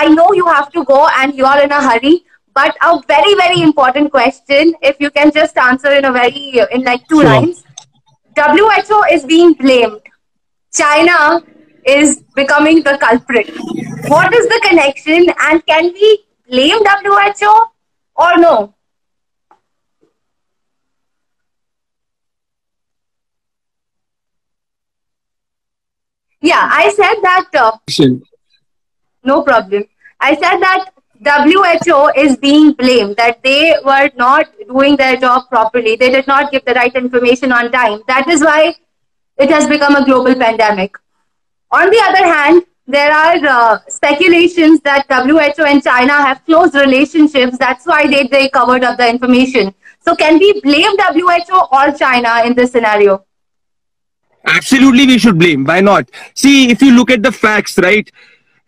I know you have to go and you're in a hurry, but a very, very important question, if you can just answer in a very, in like two Sure. lines. WHO is being blamed. China is becoming the culprit. What is the connection and can we blame WHO or no? Yeah, I said that. Uh, no problem. I said that WHO is being blamed that they were not doing their job properly. They did not give the right information on time. That is why it has become a global pandemic. On the other hand, there are uh, speculations that WHO and China have close relationships. That's why they, they covered up the information. So, can we blame WHO or China in this scenario? Absolutely, we should blame. Why not? See, if you look at the facts, right?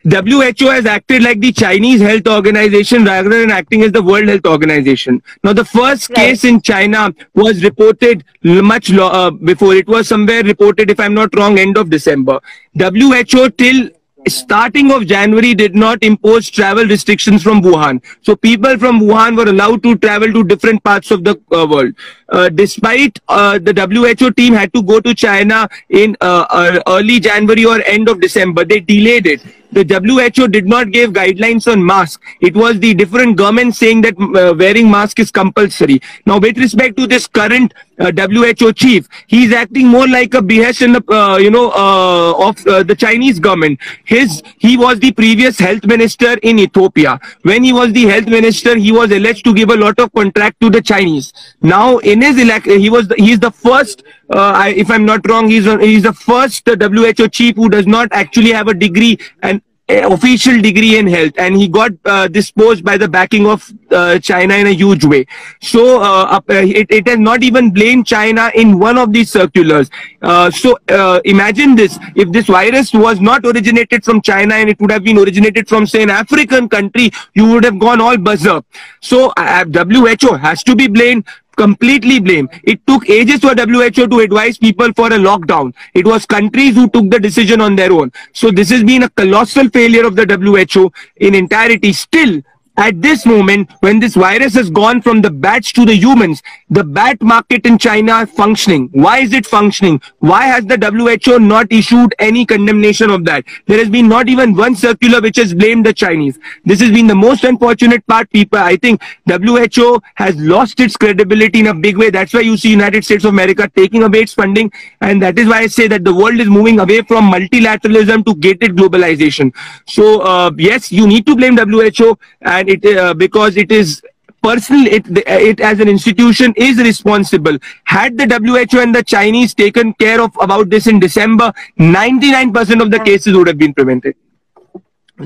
WHO has acted like the Chinese Health Organization rather than acting as the World Health Organization. Now, the first Right. case in China was reported much uh, before. It was somewhere reported, if I'm not wrong, end of December. WHO till starting of January did not impose travel restrictions from Wuhan. So people from Wuhan were allowed to travel to different parts of the uh, world. Uh, despite uh, the WHO team had to go to China in uh, uh, early January or end of December, they delayed it. The WHO did not give guidelines on mask. It was the different governments saying that uh, wearing mask is compulsory. Now, with respect to this current uh, WHO chief, he's acting more like a behest in the uh, you know uh, of uh, the Chinese government. His he was the previous health minister in Ethiopia. When he was the health minister, he was alleged to give a lot of contract to the Chinese. Now, in his elect, he was the, he's the first. Uh, I, if I'm not wrong, he's he's the first WHO chief who does not actually have a degree and official degree in health and he got uh, disposed by the backing of uh, China in a huge way. So uh, uh, it, it has not even blamed China in one of these circulars. Uh, so imagine this, if this virus was not originated from China and it would have been originated from say an African country, you would have gone all berserk. So WHO has to be blamed completely blame. It took ages for WHO to advise people for a lockdown. It was countries who took the decision on their own. So this has been a colossal failure of the WHO in entirety. Still, at this moment, when this virus has gone from the bats to the humans, the bat market in China is functioning. Why is it functioning? Why has the WHO not issued any condemnation of that? There has been not even one circular which has blamed the Chinese. This has been the most unfortunate part, people. I think WHO has lost its credibility in a big way. That's why you see United States of America taking away its funding. And that is why I say that the world is moving away from multilateralism to gated globalization. So, uh, yes, you need to blame WHO and it, uh, because it is personal it, it as an institution is responsible. Had the who and the chinese taken care of about this in december 99% of the cases would have been prevented.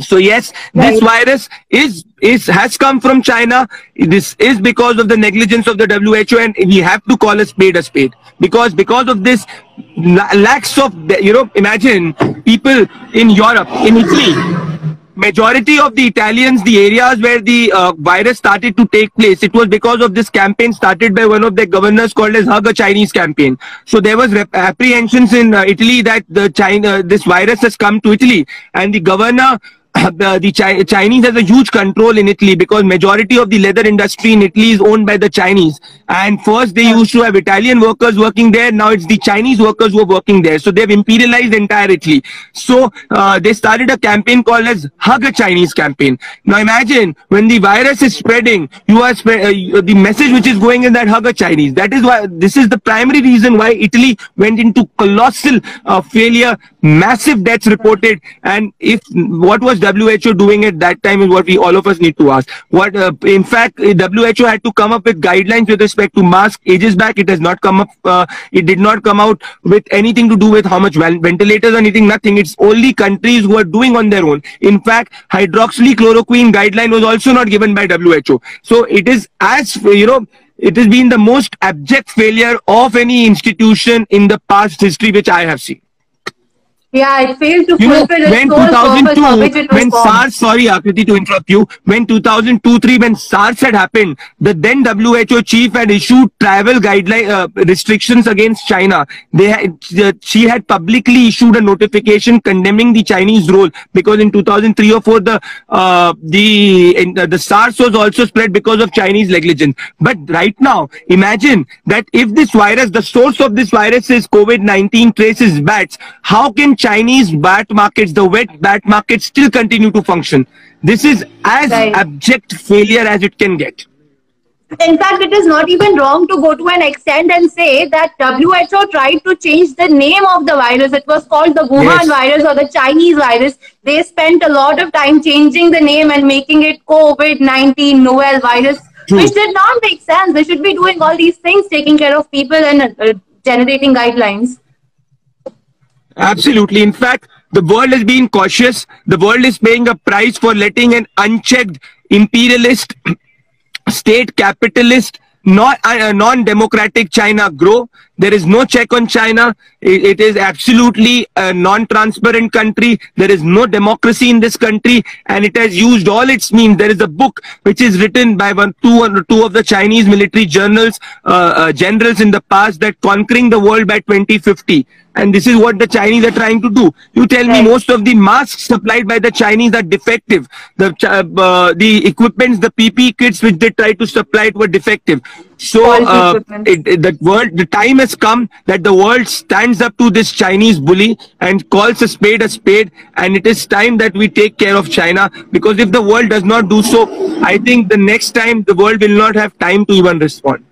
So yes this virus is is has come from china. This is because of the negligence of the who and we have to call a spade a spade. Because because of this la- lacks of you know imagine people in europe in italy majority of the Italians, the areas where the uh, virus started to take place, it was because of this campaign started by one of their governors called as Hug a Chinese campaign. So there was apprehensions in uh, Italy that the China, this virus has come to Italy, and the governor. The, the Chi- Chinese has a huge control in Italy because majority of the leather industry in Italy is owned by the Chinese. And first they used to have Italian workers working there. Now it's the Chinese workers who are working there. So they've imperialized entire Italy. So uh, they started a campaign called as Hug a Chinese campaign. Now imagine when the virus is spreading, you are spread, uh, the message which is going in that Hug a Chinese. That is why this is the primary reason why Italy went into colossal uh, failure, massive deaths reported. And if what was WHO doing at that time is what we all of us need to ask. What uh, in fact WHO had to come up with guidelines with respect to mask ages back. It has not come up. Uh, it did not come out with anything to do with how much ventilators or anything. Nothing. It's only countries who are doing on their own. In fact, hydroxychloroquine guideline was also not given by WHO. So it is as you know. It has been the most abject failure of any institution in the past history which I have seen. Yeah, it failed to you fulfill know, its sole purpose for which when formed. SARS, sorry Akriti to interrupt you, when 2002-3 when SARS had happened, the then WHO chief had issued travel guideline uh, restrictions against China. They had, uh, she had publicly issued a notification condemning the Chinese role because in 2003 or 4 the uh, the in, uh, the SARS was also spread because of Chinese negligence. But right now, imagine that if this virus, the source of this virus is COVID-19 traces bats, how can Chinese bat markets, the wet bat markets still continue to function. This is as right. abject failure as it can get. In fact, it is not even wrong to go to an extent and say that WHO tried to change the name of the virus. It was called the Wuhan yes. virus or the Chinese virus. They spent a lot of time changing the name and making it COVID-19 novel virus, True. which did not make sense. They should be doing all these things, taking care of people and uh, generating guidelines. Absolutely. In fact, the world is being cautious. The world is paying a price for letting an unchecked imperialist, state capitalist, not uh, non-democratic China grow. There is no check on China. it, it is absolutely a non-transparent country. There is no democracy in this country, and it has used all its means. There is a book which is written by one, two, two of the Chinese military journals, uh, uh, generals in the past, that conquering the world by 2050 and this is what the Chinese are trying to do. You tell me most of the masks supplied by the Chinese are defective. The uh, the equipments, the PP kits which they try to supply it were defective. So uh, it, it, the world, the time has come that the world stands up to this Chinese bully and calls a spade a spade. And it is time that we take care of China because if the world does not do so, I think the next time the world will not have time to even respond.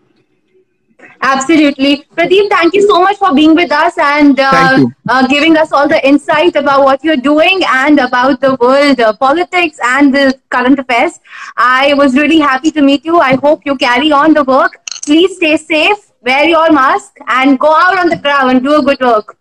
Absolutely. Pradeep, thank you so much for being with us and uh, uh, giving us all the insight about what you're doing and about the world uh, politics and the current affairs. I was really happy to meet you. I hope you carry on the work. Please stay safe, wear your mask, and go out on the ground and do a good work.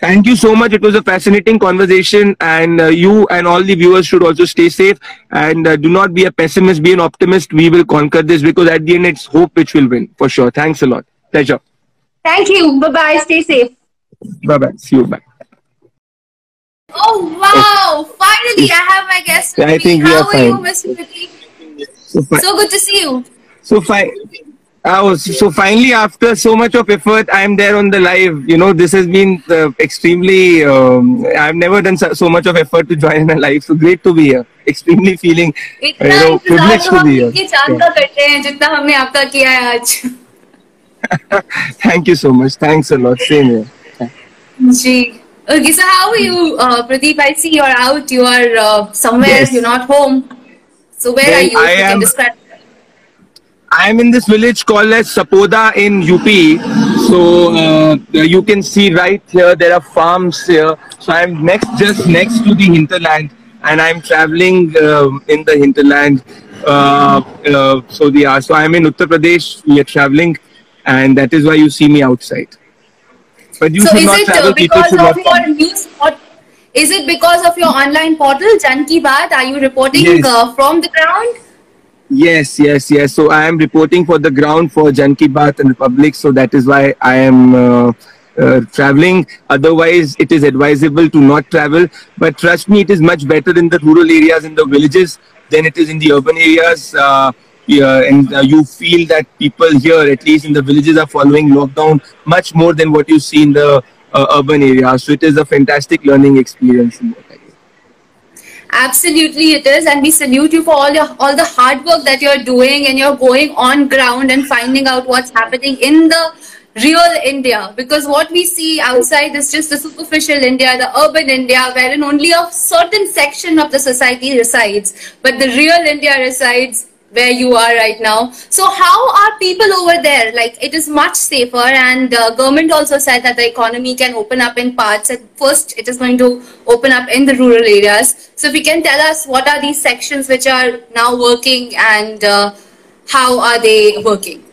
Thank you so much. It was a fascinating conversation, and uh, you and all the viewers should also stay safe and uh, do not be a pessimist, be an optimist. We will conquer this because at the end, it's hope which will win for sure. Thanks a lot. Pleasure. Thank you. Bye bye. Stay safe. Bye bye. See you. Bye. Oh wow! Finally, I have my guest. I think me. we How are, are you, Mr. So, so good to see you. So fine. I was so finally after so much of effort, I'm there on the live. You know, this has been uh, extremely. Um, I've never done so, so, much of effort to join in a live. So great to be here. Extremely feeling, you know, privileged to be here. Thank you so much. Thanks a lot. Same here. Gee. Okay, so how are you, uh, Pradeep? I see you're out. You are uh, somewhere. Yes. You're not home. So where well, are you? I you am, describe I'm in this village called as Sapoda in UP. So uh, you can see right here there are farms here. So I'm next, just next to the hinterland, and I'm traveling uh, in the hinterland. Uh, uh, so the uh, so I'm in Uttar Pradesh. We are traveling, and that is why you see me outside. But you so should not travel. People should not. News, is it because of your online portal, Jan Ki Baat? Are you reporting yes. Uh, from the ground? Yes, yes, yes. So I am reporting for the ground for Jan Ki Baat and Republic. So that is why I am uh, uh, traveling. Otherwise, it is advisable to not travel. But trust me, it is much better in the rural areas, in the villages, than it is in the urban areas. Uh, yeah, and uh, you feel that people here, at least in the villages, are following lockdown much more than what you see in the uh, urban areas. So it is a fantastic learning experience. Absolutely, it is, and we salute you for all your all the hard work that you're doing, and you're going on ground and finding out what's happening in the real India. Because what we see outside is just the superficial India, the urban India, wherein only a certain section of the society resides, but the real India resides where you are right now. So how are people over there? Like it is much safer and uh, government also said that the economy can open up in parts. At first it is going to open up in the rural areas. So if you can tell us what are these sections which are now working and uh, how are they working?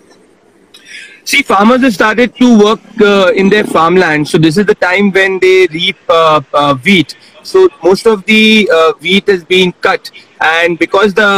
See, farmers have started to work uh, in their farmland. So this is the time when they reap uh, uh, wheat. So most of the uh, wheat is being cut and because the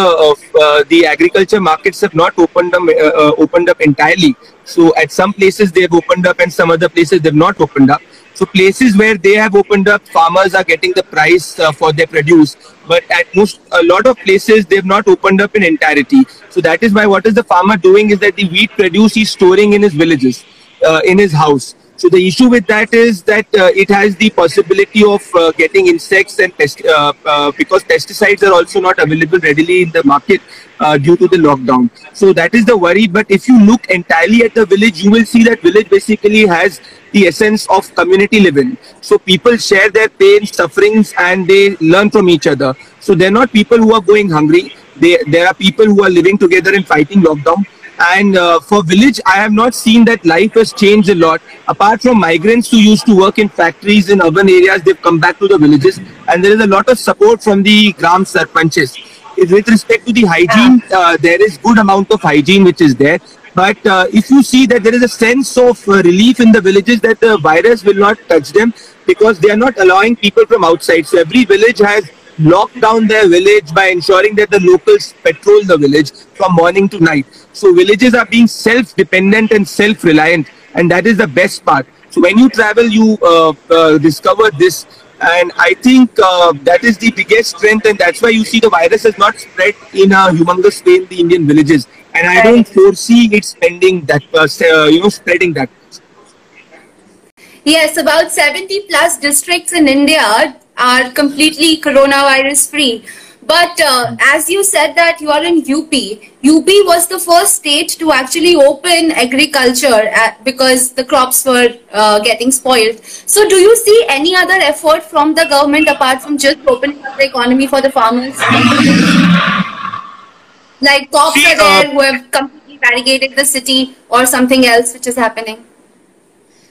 uh, the agriculture markets have not opened up uh, uh, opened up entirely so at some places they have opened up and some other places they've not opened up So places where they have opened up, farmers are getting the price uh, for their produce. But at most, a lot of places, they've not opened up in entirety. So that is why what is the farmer doing is that the wheat produce he's storing in his villages, uh, in his house. So the issue with that is that uh, it has the possibility of uh, getting insects and pest, uh, uh, because pesticides are also not available readily in the market uh, due to the lockdown. So that is the worry. But if you look entirely at the village, you will see that village basically has the essence of community living. So people share their pain, sufferings, and they learn from each other. So they're not people who are going hungry. They, there are people who are living together and fighting lockdown. And uh, for village, I have not seen that life has changed a lot. Apart from migrants who used to work in factories in urban areas, they've come back to the villages. And there is a lot of support from the Gram Sarpanches. With respect to the hygiene, uh, there is good amount of hygiene which is there. But uh, if you see that there is a sense of uh, relief in the villages that the virus will not touch them because they are not allowing people from outside. So every village has locked down their village by ensuring that the locals patrol the village from morning to night. So villages are being self-dependent and self-reliant, and that is the best part. So when you travel, you uh, uh, discover this, and I think uh, that is the biggest strength, and that's why you see the virus has not spread in a humongous way in the Indian villages, and I don't foresee it spending that, uh, you know, spreading that. Yes, about 70 plus districts in India are completely coronavirus free. But uh, as you said that you are in UP, UP was the first state to actually open agriculture at, because the crops were uh, getting spoiled. So do you see any other effort from the government apart from just opening up the economy for the farmers? like cops are there uh, who have completely barricaded the city or something else which is happening?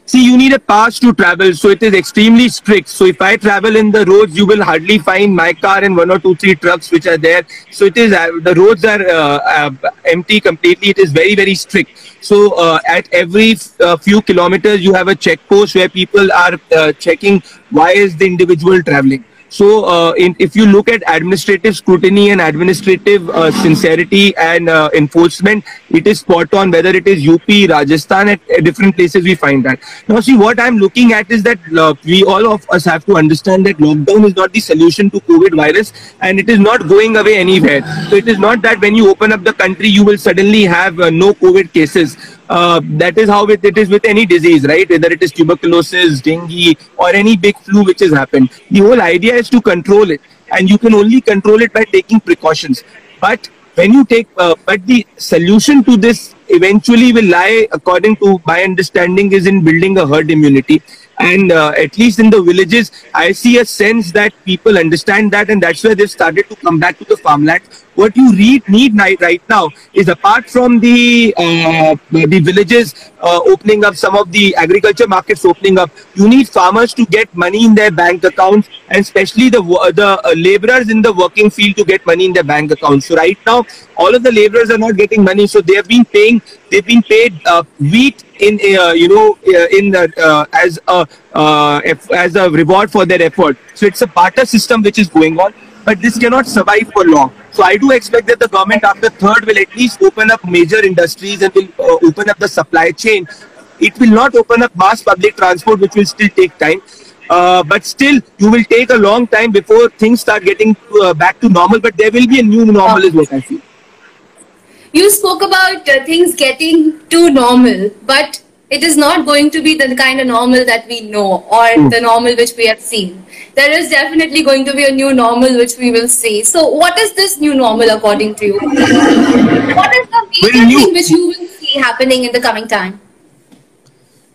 See, you need a pass to travel, so it is extremely strict. So if I travel in the roads, you will hardly find my car and one or two, three trucks which are there. So it is uh, the roads are uh, uh, empty completely. It is very, very strict. So uh, at every uh, few kilometers, you have a check post where people are uh, checking why is the individual traveling. So, uh, in, if you look at administrative scrutiny and administrative uh, sincerity and uh, enforcement, it is spot on. Whether it is UP, Rajasthan, at, at different places, we find that. Now, see, what I'm looking at is that uh, we all of us have to understand that lockdown is not the solution to COVID virus, and it is not going away anywhere. So, it is not that when you open up the country, you will suddenly have uh, no COVID cases. Uh, that is how it, is with any disease, right? Whether it is tuberculosis, dengue, or any big flu which has happened. The whole idea is to control it, and you can only control it by taking precautions. But when you take, uh, but the solution to this eventually will lie, according to my understanding, is in building a herd immunity. And uh, at least in the villages, I see a sense that people understand that, and that's where they've started to come back to the farmland. What you need right now is apart from the uh, the villages uh, opening up, some of the agriculture markets opening up, you need farmers to get money in their bank accounts, and especially the the uh, laborers in the working field to get money in their bank accounts. So right now, all of the laborers are not getting money, so they have been paying. They've been paid uh, wheat in uh, you know uh, in as a as a reward for their effort. So it's a barter system which is going on, but this cannot survive for long. So I do expect that the government after third will at least open up major industries and will uh, open up the supply chain. It will not open up mass public transport, which will still take time. Uh, but still, you will take a long time before things start getting back to normal. But there will be a new normal, is what I feel you spoke about uh, things getting too normal, but it is not going to be the kind of normal that we know or mm. the normal which we have seen. There is definitely going to be a new normal which we will see. So, what is this new normal according to you? what is the major thing which you will see happening in the coming time?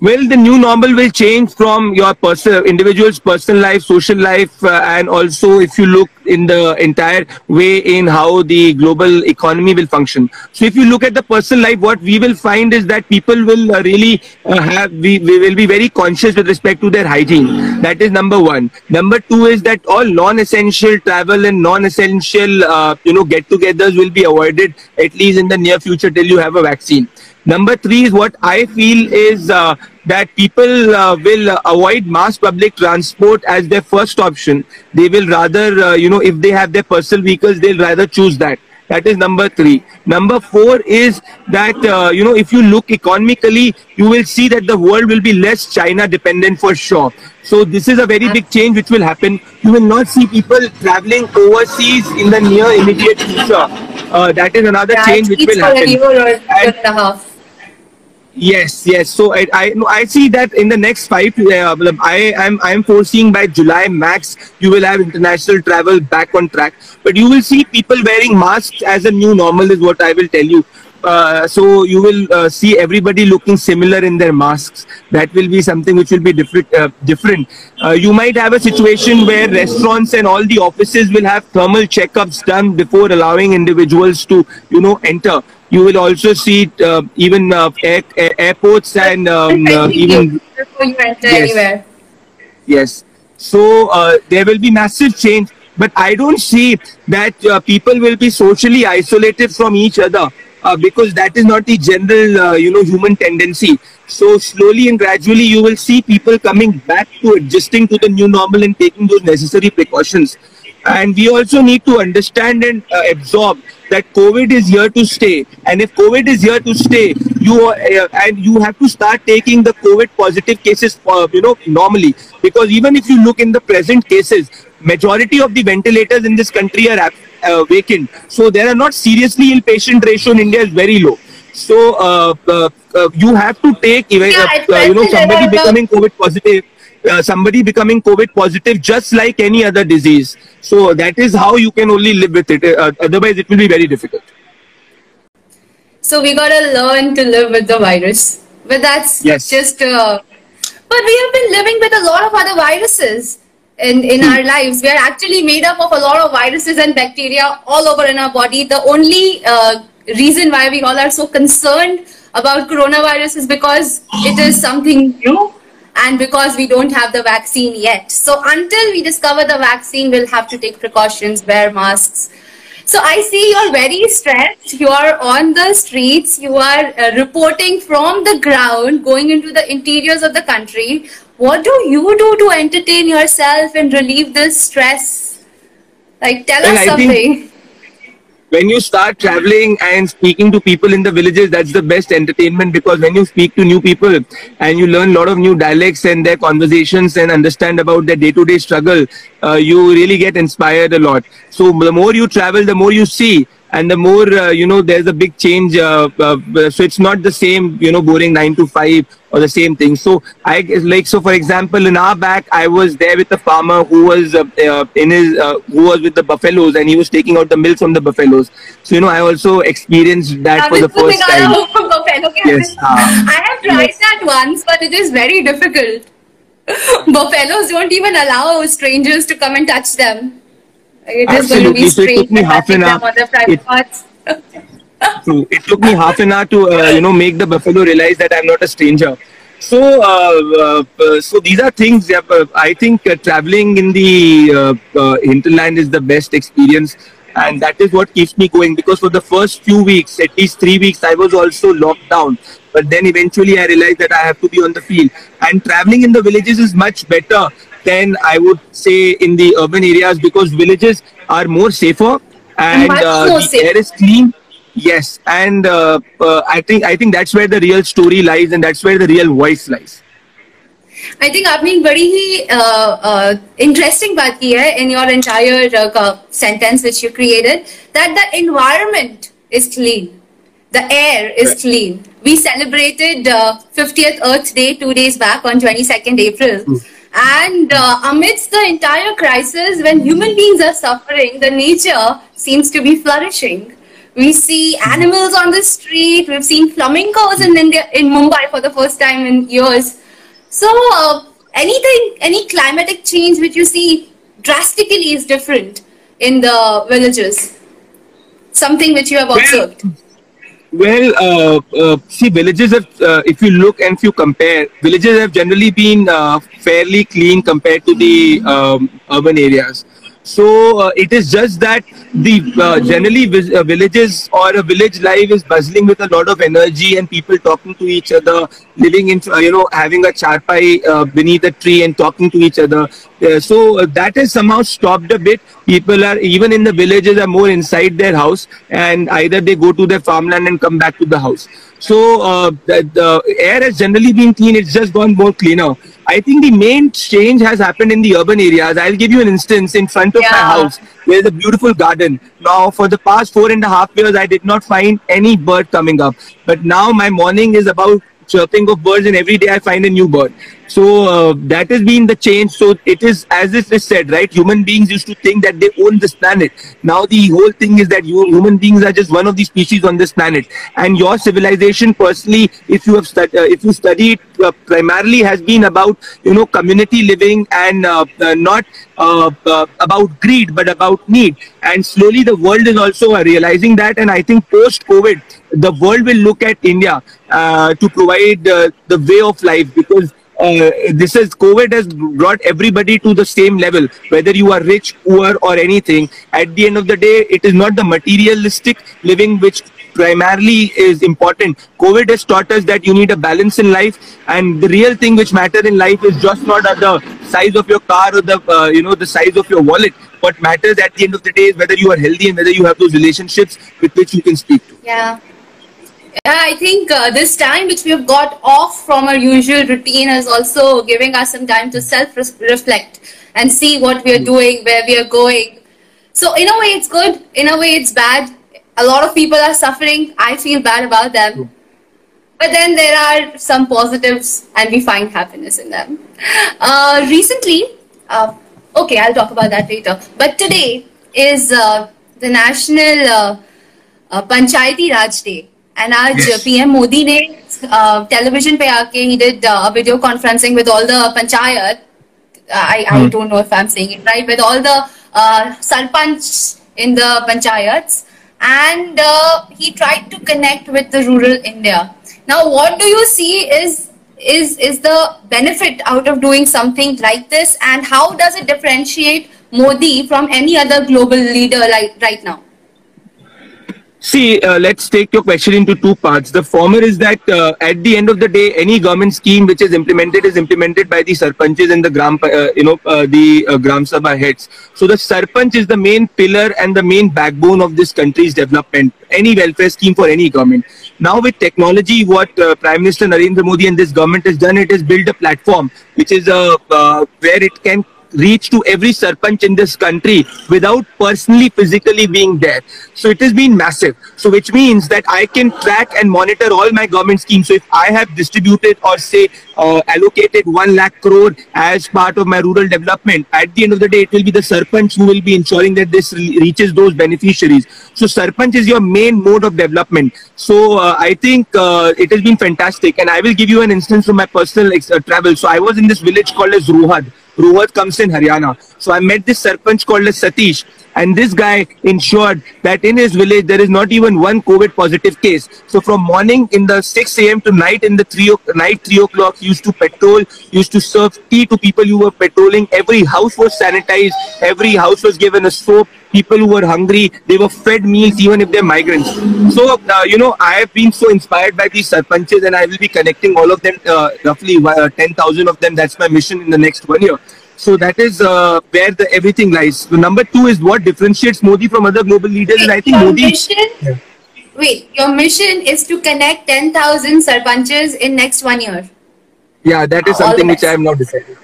Well, the new normal will change from your personal, individual's personal life, social life, uh, and also if you look in the entire way in how the global economy will function. So if you look at the personal life, what we will find is that people will uh, really uh, have, we, we will be very conscious with respect to their hygiene. That is number one. Number two is that all non-essential travel and non-essential, uh, you know, get-togethers will be avoided at least in the near future till you have a vaccine. Number three is what I feel is uh, that people uh, will avoid mass public transport as their first option. They will rather, uh, you know, if they have their personal vehicles, they'll rather choose that That is number three. Number four is that, uh, you know, if you look economically, you will see that the world will be less China dependent for sure. So this is a very big change which will happen. You will not see people traveling overseas in the near immediate future. Uh, that is another Yeah, change which will happen. year or year And- and a half. Yes, yes. So I, I, no, I see that in the next five, uh, I am, I am foreseeing by July max, you will have international travel back on track. But you will see people wearing masks as a new normal, is what I will tell you. Uh, so you will uh, see everybody looking similar in their masks. That will be something which will be different. Uh, different. Uh, you might have a situation where restaurants and all the offices will have thermal checkups done before allowing individuals to, you know, enter you will also see uh, even uh, air, air, airports and um, uh, even before you enter Yes. anywhere. yes so uh, there will be massive change but i don't see that uh, people will be socially isolated from each other uh, because that is not the general uh, you know human tendency so slowly and gradually you will see people coming back to adjusting to the new normal and taking those necessary precautions and we also need to understand and uh, absorb that covid is here to stay. And if covid is here to stay you are, uh, and you have to start taking the covid positive cases uh, you know normally. Because even if you look in the present cases majority of the ventilators in this country are uh, vacant. So there are not seriously ill patient ratio in india is very low. So uh, uh, uh, you have to take even Yeah, uh, uh, you know somebody becoming covid positive uh, somebody becoming covid positive just like any other disease so that is how you can only live with it uh, otherwise it will be very difficult So we gotta learn to live with the virus. But that's Yes. just. Uh, but we have been living with a lot of other viruses in in Hmm. our lives. We are actually made up of a lot of viruses and bacteria all over in our body. The only uh, reason why we all are so concerned about coronavirus is because it is something new and because we don't have the vaccine yet. So until we discover the vaccine, we'll have to take precautions, wear masks. So I see you're very stressed. You are on the streets. You are uh, reporting from the ground, going into the interiors of the country. What do you do to entertain yourself and relieve this stress? Like, tell Well, us I think- something. When you start traveling and speaking to people in the villages, that's the best entertainment because when you speak to new people and you learn a lot of new dialects and their conversations and understand about their day to day struggle, uh, you really get inspired a lot. So the more you travel, the more you see. And the more, uh, you know, there's a big change. Uh, uh, so it's not the same, you know, boring nine to five or the same thing. So I like, so for example, in our back, I was there with a farmer who was uh, uh, in his, uh, who was with the buffaloes and he was taking out the milk from the buffaloes. So, you know, I also experienced that for the first time. Yes, I have tried that once, but it is very difficult. Buffaloes don't even allow strangers to come and touch them. It is going to be Absolutely. So it took me half an hour. private It- parts. True. It took me half an hour to, uh, you know, make the buffalo realize that I'm not a stranger. So, uh, uh, so these are things. Uh, I think uh, traveling in the uh, uh, hinterland is the best experience, and that is what keeps me going. Because for the first few weeks, at least three weeks, I was also locked down. But then eventually, I realized that I have to be on the field, and traveling in the villages is much better than I would say in the urban areas because villages are more safer and Much uh, more the safe. air is clean yes and uh, uh, i think i think that's where the real story lies and that's where the real voice lies I think आपने एक बड़ी ही uh, interesting बात की है in your entire uh, sentence which you created that the environment is clean, the air is Right. clean. We celebrated uh, 50th Earth Day two days back on 22nd April. And uh, amidst the entire crisis, when human beings are suffering, the nature seems to be flourishing. We see animals on the street. We've seen flamingos in India, in Mumbai for the first time in years. So, uh, anything, any climatic change which you see drastically is different in the villages. Something which you have observed. Well uh, uh, see villages have uh, if you look and if you compare villages have generally been uh, fairly clean compared to the um, urban areas So uh, it is just that the uh, generally uh, villages or a village life is bustling with a lot of energy and people talking to each other, living in uh, you know having a charpai uh, beneath a tree and talking to each other. Uh, so that has somehow stopped a bit. People are even in the villages are more inside their house and either they go to their farmland and come back to the house. So uh, the, the, air has generally been clean. It's just gone more cleaner. I think the main change has happened in the urban areas. I'll give you an instance. In front of yeah. my house, there's a beautiful garden. Now, for the past four and a half years, I did not find any bird coming up. But now my morning is about chirping of birds, and every day I find a new bird. So uh, that has been the change. So it is, as if it is said, right? Human beings used to think that they own this planet. Now the whole thing is that you, human beings are just one of the species on this planet. And your civilization, personally, if you have stud- uh, if you study it, uh, primarily has been about you know community living and uh, uh, not uh, about greed, but about need. And slowly the world is also realizing that. And I think post COVID, the world will look at India to provide the way of life because uh, this is COVID has brought everybody to the same level, whether you are rich, poor, or anything. At the end of the day, it is not the materialistic living which primarily is important. COVID has taught us that you need a balance in life, and the real thing which matters in life is just not the size of your car or the uh, you know the size of your wallet. What matters at the end of the day is whether you are healthy and whether you have those relationships with which you can speak to. Yeah. I think uh, this time which we have got off from our usual routine is also giving us some time to self-reflect and see what we are doing, where we are going. So in a way it's good, in a way it's bad. A lot of people are suffering. I feel bad about them. But then there are some positives and we find happiness in them. Uh, recently, uh, okay, I'll talk about that later. But today is uh, the National uh, uh, Panchayati Raj Day. And our. PM Modi ne uh, television pe aake he did uh, video conferencing with all the panchayat. I. I hmm. don't know if I'm saying it right. With all the uh, sarpanch in the panchayats, and uh, he tried to connect with the rural India. Now, what do you see is is is the benefit out of doing something like this, and how does it differentiate Modi from any other global leader like right now? See, uh, let's take your question into two parts. The former is that uh, at the end of the day, any government scheme which is implemented is implemented by the sarpanches and the gram, uh, you know, uh, the uh, gram sabha heads. So the sarpanch is the main pillar and the main backbone of this country's development. Any welfare scheme for any government. Now with technology, what uh, Prime Minister Narendra Modi and this government has done, it has built a platform which is where it can reach to every sarpanch in this country without personally physically being there. So it has been massive. So which means that i can track and monitor all my government schemes. So if i have distributed or say uh, allocated 1 lakh crore as part of my rural development at the end of the day it will be the sarpanch who will be ensuring that this re reaches those beneficiaries. So sarpanch is your main mode of development. So uh, i think uh, it has been fantastic. And i will give you an instance from my personal uh, travel. So i was in this village called as Rohad Rohad comes in Haryana. So I met this Sarpanch called Satish. And this guy ensured that in his village there is not even one COVID positive case. So from morning in the 6 a.m. to night in the 3 night 3 o'clock used to patrol, used to serve tea to people who were patrolling. Every house was sanitized. Every house was given a soap. People who were hungry, they were fed meals even if they're migrants. So, uh, you know, I have been so inspired by these sarpanches and I will be connecting all of them, uh, roughly uh, 10,000 of them. That's my mission in the next one year. So that is uh, where the everything lies. The number two is what differentiates Modi from other global leaders. Wait, and I think Modi. Mission, yeah. Wait, your mission is to connect 10,000 sarpanches in next one year. Yeah, that is something which I have not decided.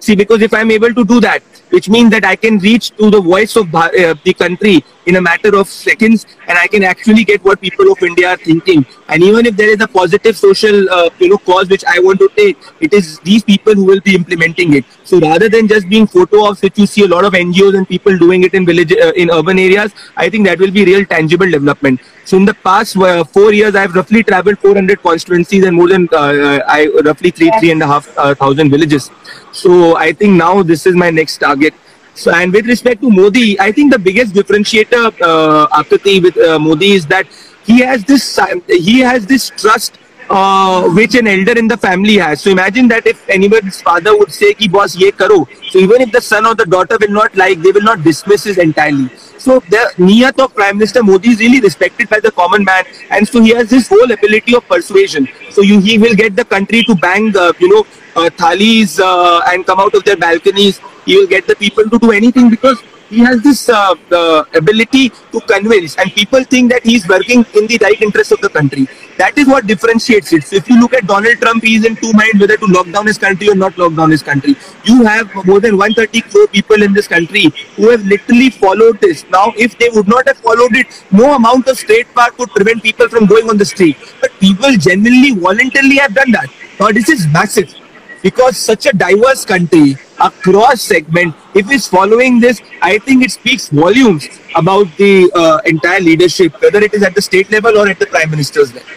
See, because if I'm able to do that, which means that I can reach to the voice of uh, the country in a matter of seconds and I can actually get what people of India are thinking. And even if there is a positive social, uh, you know, cause which I want to take, it is these people who will be implementing it. So rather than just being photo ops, which you see a lot of NGOs and people doing it in village, uh, in urban areas, I think that will be real tangible development. So in the past uh, four years, I've roughly traveled 400 constituencies and more than uh, uh, I roughly three three and a half thousand villages. So I think now this is my next target. So, and with respect to Modi, I think the biggest differentiator, uh, Akriti, with uh, Modi is that he has this he has this trust uh, which an elder in the family has. So imagine that if anybody's father would say, "Ki boss ye karo," so even if the son or the daughter will not like, they will not dismiss it entirely. So the niyat of Prime Minister Modi is really respected by the common man, and so he has this whole ability of persuasion. So you, he will get the country to bang, uh, you know, uh, thalis uh, and come out of their balconies. He will get the people to do anything because he has this uh, ability to convince, and people think that he's working in the right interest of the country. That is what differentiates it. So if you look at Donald Trump, he's in two minds whether to lock down his country or not lock down his country. You have more than 130 crore people in this country who have literally followed this. Now, if they would not have followed it, no amount of state power could prevent people from going on the street. But people genuinely, voluntarily have done that. Now, this is massive because such a diverse country across segment if it's following this i think it speaks volumes about the uh, entire leadership whether it is at the state level or at the prime minister's level.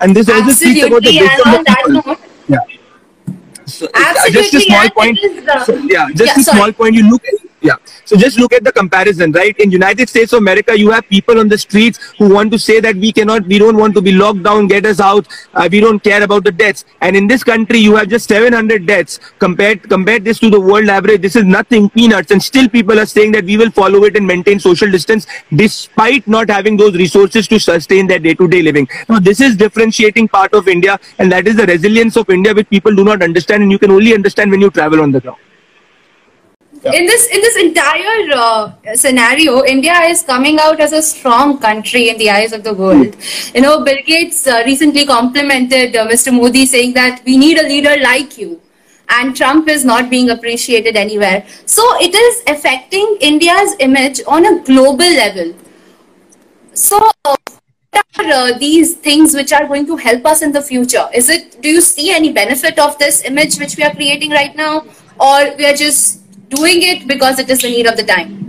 And this also speaks about the wisdom of people. yeah. So uh, just a small point. uh, so, yeah just yeah, a sorry. small point. You look at yeah. So just look at the comparison, right? In United States of America, you have people on the streets who want to say that we cannot, we don't want to be locked down, get us out, uh, we don't care about the deaths. And in this country, you have just 700 deaths. Compared, compared this to the world average, this is nothing, peanuts. And still people are saying that we will follow it and maintain social distance despite not having those resources to sustain their day-to-day living. Now, this is differentiating part of India and that is the resilience of India which people do not understand and you can only understand when you travel on the ground in this in this entire uh, scenario india is coming out as a strong country in the eyes of the world. You know bill gates uh, recently complimented uh, mr modi saying that we need a leader like you and trump is not being appreciated anywhere. So it is affecting india's image on a global level. So what are uh, these things which are going to help us in the future? Is it do you see any benefit of this image which we are creating right now? Or we are just doing it because it is the need of the time?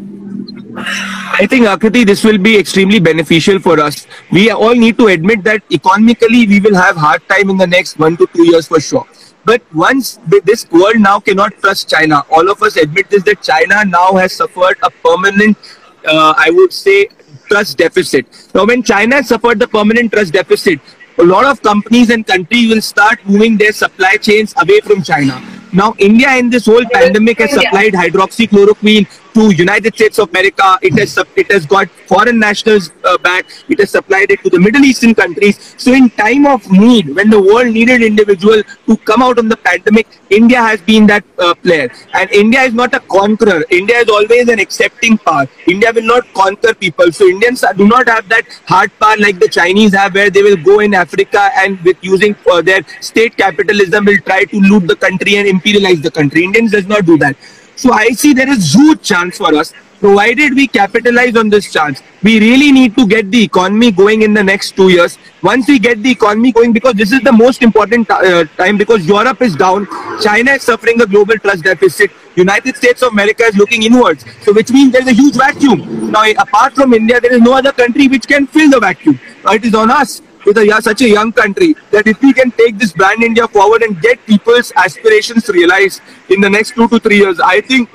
I think Akriti, this will be extremely beneficial for us. We all need to admit that economically we will have hard time in the next one to two years for sure. But once this world now cannot trust China, all of us admit this that China now has suffered a permanent, uh, I would say, trust deficit. Now, when China suffered the permanent trust deficit, a lot of companies and countries will start moving their supply chains away from China. Now, India in this whole pandemic has supplied hydroxychloroquine to United States of America. It has it has got foreign nationals uh, back. It has supplied it to the Middle Eastern countries. So in time of need, when the world needed individual to come out of the pandemic, India has been that uh, player. And India is not a conqueror. India is always an accepting power. India will not conquer people. So Indians do not have that hard power like the Chinese have, where they will go in Africa and with using uh, their state capitalism will try to loot the country and imperialize the country. Indians does not do that. So I see there is huge chance for us, provided we capitalize on this chance. We really need to get the economy going in the next two years. Once we get the economy going, because this is the most important uh, time, because Europe is down, China is suffering a global trust deficit, United States of America is looking inwards. So which means there is a huge vacuum. Now, apart from India, there is no other country which can fill the vacuum. It is on us with a, such a young country that if we can take this brand India forward and get people's aspirations realized in the next two to three years, I think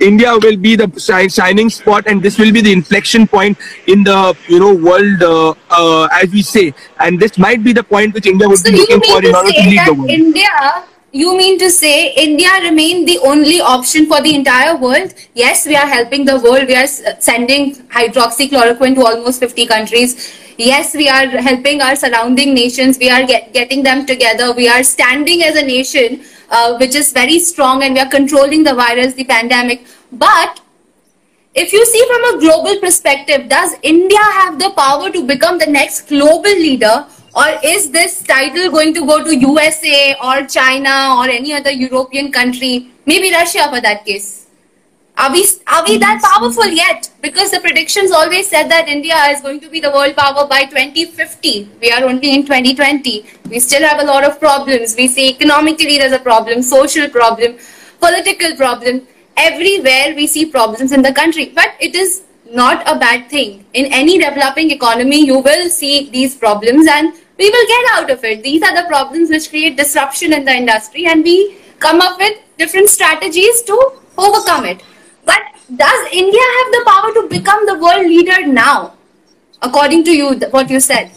India will be the shining spot, and this will be the inflection point in the you know world, uh, uh, as we say. And this might be the point which India would so be looking for in order to lead the world. India you mean to say India remain the only option for the entire world? Yes, we are helping the world. We are sending hydroxychloroquine to almost 50 countries. Yes, we are helping our surrounding nations. We are get, getting them together. We are standing as a nation uh, which is very strong and we are controlling the virus, the pandemic. But if you see from a global perspective, does India have the power to become the next global leader or is this title going to go to USA or China or any other European country, maybe Russia for that case? Are we, are we that powerful yet? Because the predictions always said that India is going to be the world power by 2050. We are only in 2020. We still have a lot of problems. We see economically there's a problem, social problem, political problem. Everywhere we see problems in the country. But it is not a bad thing. In any developing economy, you will see these problems and we will get out of it. These are the problems which create disruption in the industry and we come up with different strategies to overcome it. But does India have the power to become the world leader now? According to you, what you said.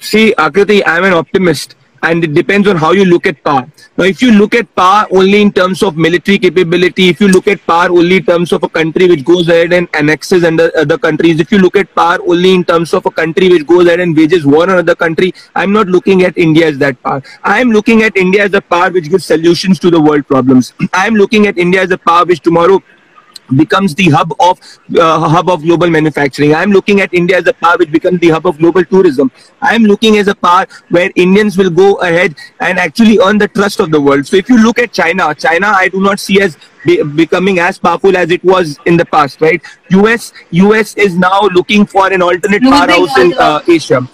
See, Akriti, I'm an optimist and it depends on how you look at power. Now, if you look at power only in terms of military capability, if you look at power only in terms of a country which goes ahead and annexes under other countries, if you look at power only in terms of a country which goes ahead and wages war on another country, I'm not looking at India as that power. I'm looking at India as a power which gives solutions to the world problems. I'm looking at India as a power which tomorrow becomes the hub of uh, hub of global manufacturing. I'm looking at India as a power which becomes the hub of global tourism. I'm looking as a power where Indians will go ahead and actually earn the trust of the world. So if you look at China, China I do not see as be becoming as powerful as it was in the past, right? US US is now looking for an alternate powerhouse in uh, Asia.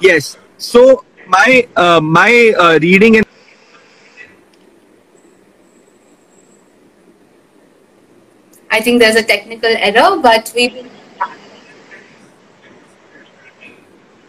Yes. So my uh, my uh, reading and I think there's a technical error, but we.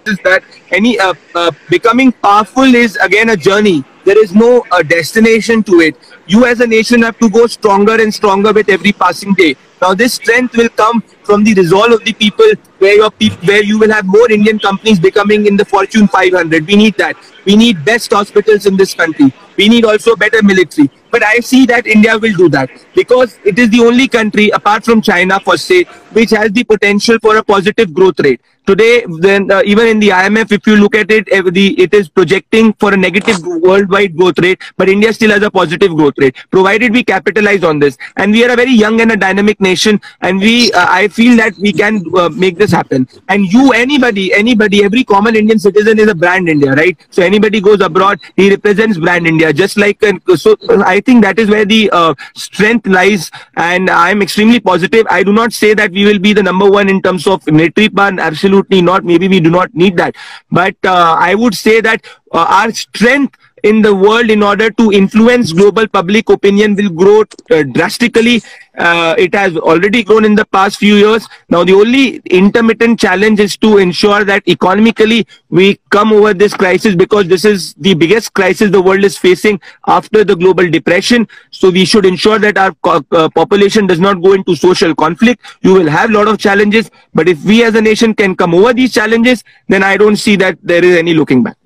Is that any uh, uh, becoming powerful is again a journey. There is no uh, destination to it. You as a nation have to go stronger and stronger with every passing day. Now this strength will come from the resolve of the people where your pe- where you will have more Indian companies becoming in the Fortune 500. We need that. We need best hospitals in this country. We need also better military. But I see that India will do that because it is the only country apart from China, for say, which has the potential for a positive growth rate. Today, then uh, even in the IMF, if you look at it, it is projecting for a negative worldwide growth rate, but India still has a positive growth rate, provided we capitalize on this. And we are a very young and a dynamic nation, and we, uh, I feel that we can uh, make this happen. And you, anybody, anybody, every common Indian citizen is a brand India, right? So anybody goes abroad, he represents brand India, just like so. I think that is where the uh, strength lies, and I'm extremely positive. I do not say that we will be the number one in terms of military power. Absolutely not. Maybe we do not need that, but uh, I would say that uh, our strength in the world in order to influence global public opinion will grow uh, drastically. Uh, it has already grown in the past few years. Now, the only intermittent challenge is to ensure that economically we come over this crisis because this is the biggest crisis the world is facing after the global depression. So, we should ensure that our uh, population does not go into social conflict. You will have a lot of challenges, but if we as a nation can come over these challenges, then I don't see that there is any looking back.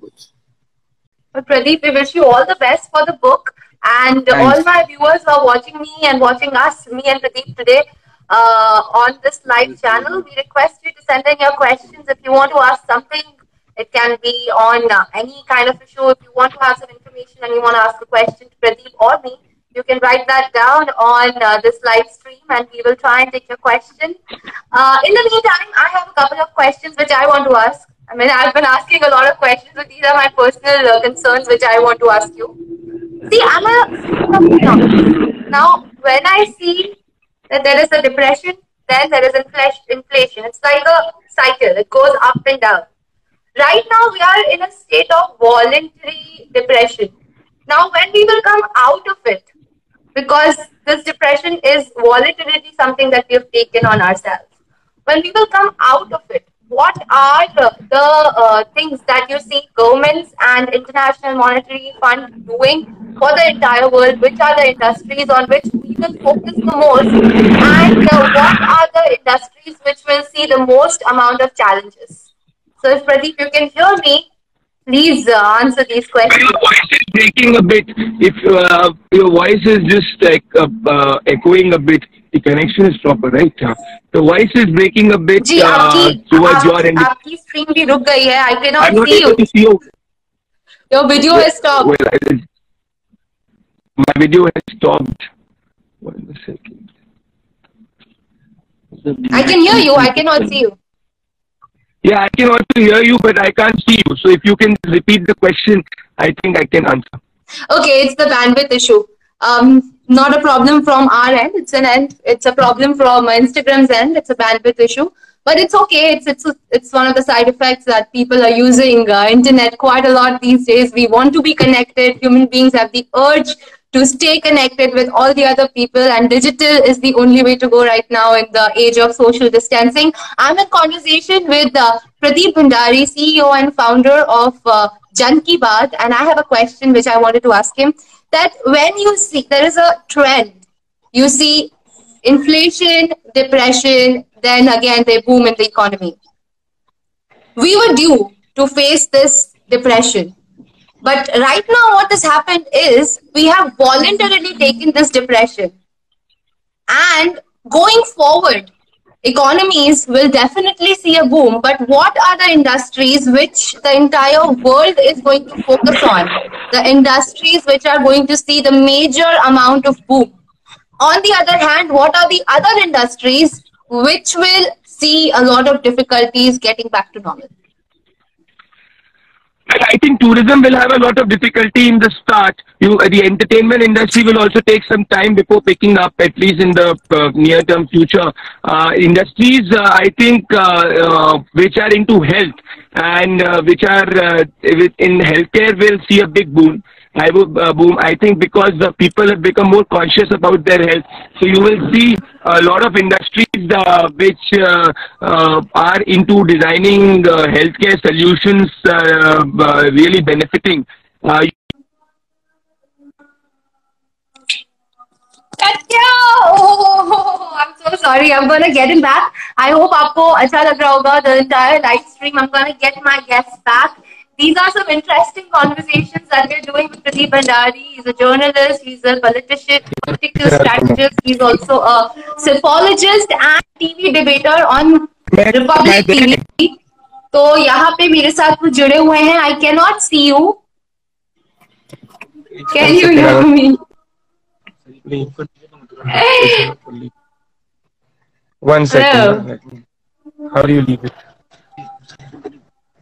But Pradeep, we wish you all the best for the book. And Thanks. all my viewers who are watching me and watching us, me and Pradeep today uh, on this live channel, we request you to send in your questions. If you want to ask something, it can be on uh, any kind of issue. If you want to have some information and you want to ask a question to Pradeep or me, you can write that down on uh, this live stream and we will try and take your question. Uh, in the meantime, I have a couple of questions which I want to ask. I mean, I've been asking a lot of questions, but these are my personal uh, concerns which I want to ask you. See, I'm a now when I see that there is a depression, then there is inflation. It's like a cycle; it goes up and down. Right now, we are in a state of voluntary depression. Now, when we will come out of it, because this depression is voluntarily something that we have taken on ourselves. When we will come out of it, what are the, uh, things that you see governments and International Monetary Fund doing for the entire world? Which are the industries on which we will focus the most? And uh, what are the industries which will see the most amount of challenges? So, if Pradeep, you can hear me, please uh, answer these questions. Your voice is breaking a bit. If uh, your voice is just like uh, uh, echoing a bit, the connection is proper, right? The voice is breaking a bit ji, uh, आपकी, towards आप, your end. आपकी screen भी रुक गई है. I cannot I'm not see able you. To see you. Your video has stopped. Well, I, my video has stopped. One second. I can hear you. I cannot see you. Yeah, I can also hear you, but I can't see you. So if you can repeat the question, I think I can answer. Okay, it's the bandwidth issue. Um, not a problem from our end. It's an end. It's a problem from Instagram's end. It's a bandwidth issue, but it's okay. It's it's it's one of the side effects that people are using uh, internet quite a lot these days. We want to be connected. Human beings have the urge to stay connected with all the other people, and digital is the only way to go right now in the age of social distancing. I'm in conversation with uh, Pradeep Bhandari, CEO and founder of uh, Jan Ki and I have a question which I wanted to ask him that when you see there is a trend, you see inflation, depression, then again they boom in the economy. We were due to face this depression. But right now, what has happened is we have voluntarily taken this depression. And going forward, economies will definitely see a boom. But what are the industries which the entire world is going to focus on? The industries which are going to see the major amount of boom. On the other hand, what are the other industries which will see a lot of difficulties getting back to normal? I think tourism will have a lot of difficulty in the start. You, the entertainment industry will also take some time before picking up, at least in the uh, near-term future. Uh, industries, uh, I think, uh, uh, which are into health and uh, which are in healthcare will see a big boom. I would uh, boom. I think because the people have become more conscious about their health, so you will see a lot of industries uh, which uh, uh are into designing uh, healthcare solutions uh, really benefiting. Katya! Oh, I'm so sorry. I'm gonna get him back. I hope आपको अच्छा लग रहा होगा the entire live stream. I'm gonna get my guests back These are some interesting conversations that we're doing with Pradeep Bhandari. He's a journalist, he's a politician, political strategist, he's also a psephologist and TV debater on Republic TV. तो यहाँ पे मेरे साथ कुछ जुड़े हुए हैं I can not see you can you hear me One second. How do you leave it?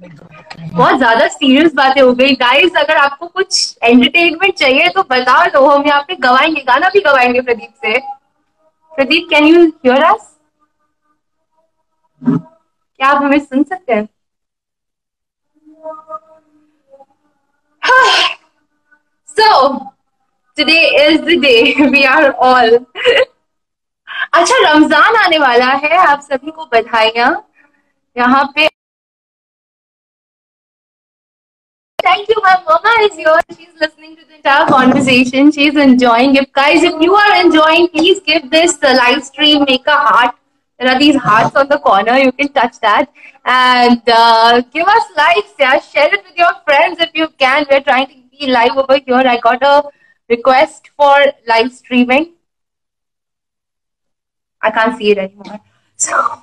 बहुत ज़्यादा सीरियस बातें हो गई। गाइस अगर आपको कुछ एंटरटेनमेंट चाहिए तो बता दो। हम यहाँ पे गवाएँगे, गाना भी गवाएँगे प्रदीप से। Pradeep can you hear us क्या आप हमें सुन सकते हैं? So, today is the day we are all अच्छा रमज़ान आने वाला है। आप सभी को बधाइयाँ। यहाँ पे Is here. She's listening to the entire conversation. She's enjoying. If guys, if you are enjoying, please give this the live stream, make a heart. There are these hearts on the corner. You can touch that and uh, give us likes. Yeah, share it with your friends if you can. We're trying to be live over here. I got a request for live streaming. I can't see it anymore. So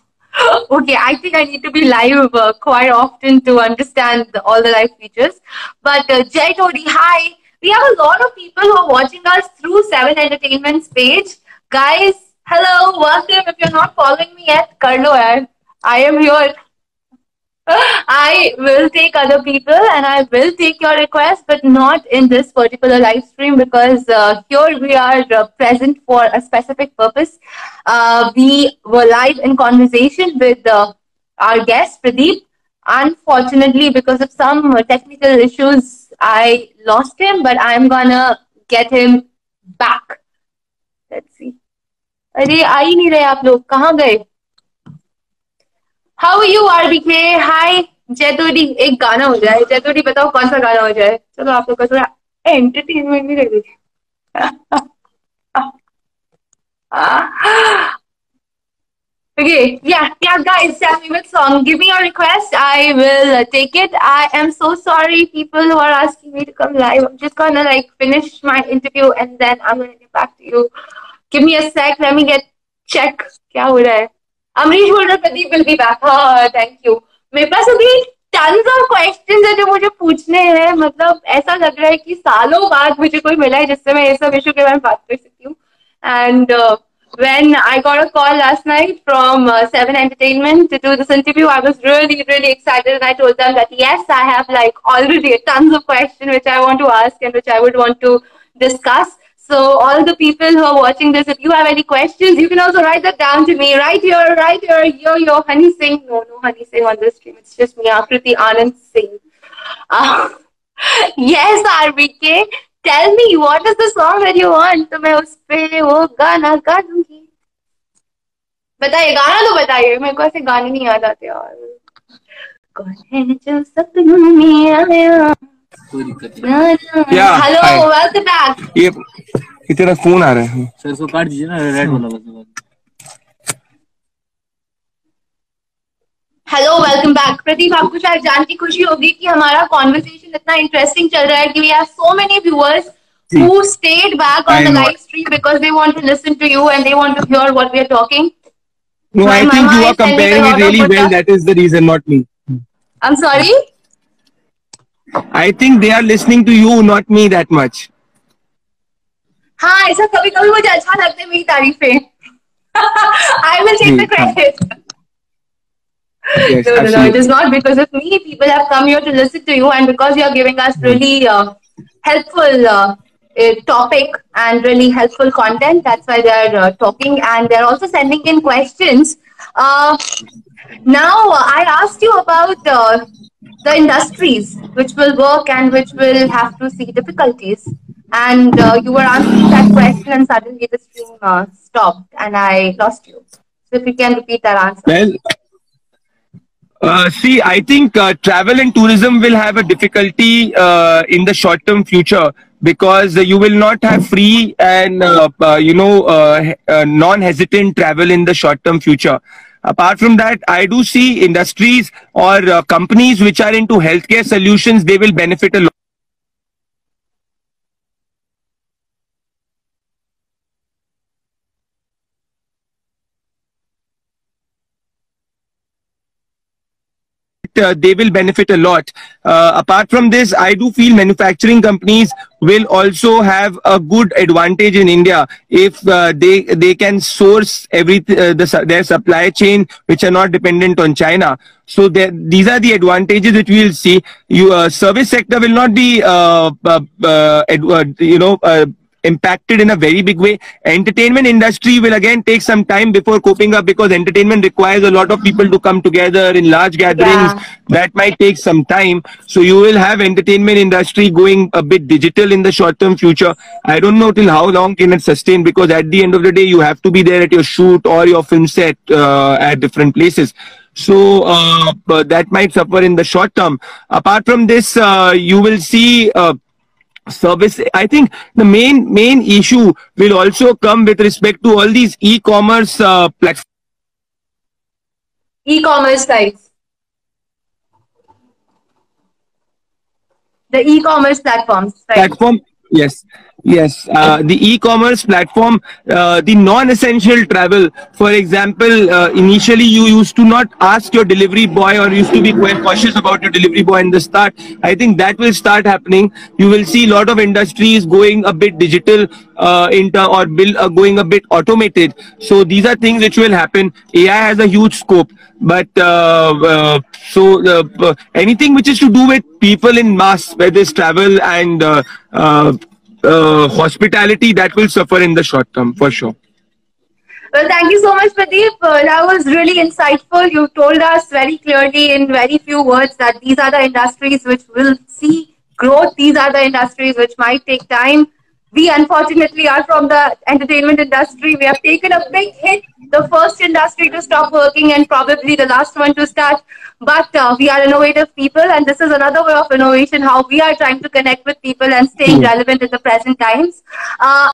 okay, I think I need to be live uh, quite often to understand the, all the live features. But uh, Jay Todi, hi. We have a lot of people who are watching us through Seven Entertainment's page. Guys, hello, welcome. If you're not following me yet, Karlo, I am here I will take other people and I will take your request, but not in this particular live stream because uh, here we are uh, present for a specific purpose. Uh, we were live in conversation with uh, our guest, Pradeep. Unfortunately, because of some technical issues, I lost him, but I'm gonna get him back. Let's see. अरे आ ही नहीं रहे आप लोग कहाँ गए how you RBK hi जैतोडी एक गाना हो जाए जैतोडी बताओ कौन सा गाना हो जाए चलो आप लोग का थोड़ा एंटरटेनमेंट भी कर दीजिए Okay, yeah, yeah, guys, tell me what song. Give me your request. I will uh, take it. I am so sorry, people who are asking me to come live. I'm just gonna like finish my interview and then I'm gonna get back to you. Give me a sec. Let me get check. क्या हो रहा है? अमरीश बोल रहे Pradeep will be back हाँ thank you मेरे पास अभी टन्स ऑफ़ क्वेश्चंस है जो मुझे पूछने हैं मतलब ऐसा लग रहा है कि सालों बाद मुझे कोई मिला है जिससे मैं ये सब इशू के बारे में बात कर सकती हूँ and when I got a call last night from uh, Seven Entertainment to do this interview, I was really, really excited, and I told them that yes, I have like already tons of questions which I want to ask and which I would want to discuss. So all the people who are watching this, if you have any questions, you can also write that down to me right here, right here, yo, yo, Honey Singh. No, no Honey Singh on this stream. It's just me, Akriti Anand Singh. Uh, yes, RBK. Tell me, what is the song that you want? तो मैं उस पे वो गाना गा दूंगी बताइए गाना तो बताइए मेरे को ऐसे गाने नहीं याद आते यार कौन है जो सपनों में आया कोई दिक्कत नहीं हेलो वेलकम बैक कि तेरा फ़ोन आ रहा है सर इसको काट दीजिए ना रेड हाँ। वाला बस हेलो वेलकम बैक प्रदीप आपको शायद जान की खुशी होगी कि हमारा कॉन्वर्सेशन इतना इंटरेस्टिंग चल रहा है कि we have so many viewers who stayed back on the live stream because they want to listen to you and they want to hear what we are talking No, I think you are comparing it really well. That is the reason, not me. I'm sorry? I think they are listening to you, not me that much. हाँ ऐसा कभी कभी मुझे अच्छा लगता है मेरी तारीफें I will take the credit. Yes, no, no, no, it is not because of me. People have come here to listen to you, and because you are giving us really uh, helpful uh, uh, topic and really helpful content. That's why they are uh, talking, and they're also sending in questions. Uh, now, I asked you about uh, the industries which will work and which will have to see difficulties, and you were answering that question, and suddenly the stream stopped, and I lost you. So, if you can repeat that answer. Well, uh, see, I think uh, travel and tourism will have a difficulty uh, in the short term future because you will not have free and uh, uh, you know uh, non hesitant travel in the short term future. Apart from that, I do see industries or companies which are into healthcare solutions, they will benefit a lot. Uh, they will benefit a lot. Uh, apart from this, I do feel manufacturing companies will also have a good advantage in India if uh, they they can source every uh, the, their supply chain which are not dependent on China. So these are the advantages that we will see. You uh, service sector will not be uh, you know impacted in a very big way. Entertainment industry will again take some time before coping up because entertainment requires a lot of people to come together in large gatherings. Yeah. That might take some time. So you will have entertainment industry going a bit digital in the short term future. I don't know till how long can it sustain because at the end of the day you have to be there at your shoot or your film set uh, at different places. So uh, that might suffer in the short term. Apart from this, uh, you will see uh, service i think the main main issue will also come with respect to all these e-commerce uh, platforms. E-commerce sites. The e-commerce platforms right? platform yes Yes, uh, the e-commerce platform, uh, the non-essential travel. For example, uh, initially you used to not ask your delivery boy or used to be quite cautious about your delivery boy in the start. I think that will start happening. You will see a lot of industries going a bit digital uh, or build, uh, going a bit automated. So these are things which will happen. AI has a huge scope, but uh, so anything which is to do with people in mass, whether it's travel and uh, hospitality that will suffer in the short term for sure. Well, thank you so much, Pradeep. Uh, that was really insightful. You told us very clearly in very few words that these are the industries which will see growth. These are the industries which might take time. We unfortunately are from the entertainment industry. We have taken a big hit, the first industry to stop working and probably the last one to start. But uh, we are innovative people, and this is another way of innovation how we are trying to connect with people and staying mm. relevant in the present times. Uh,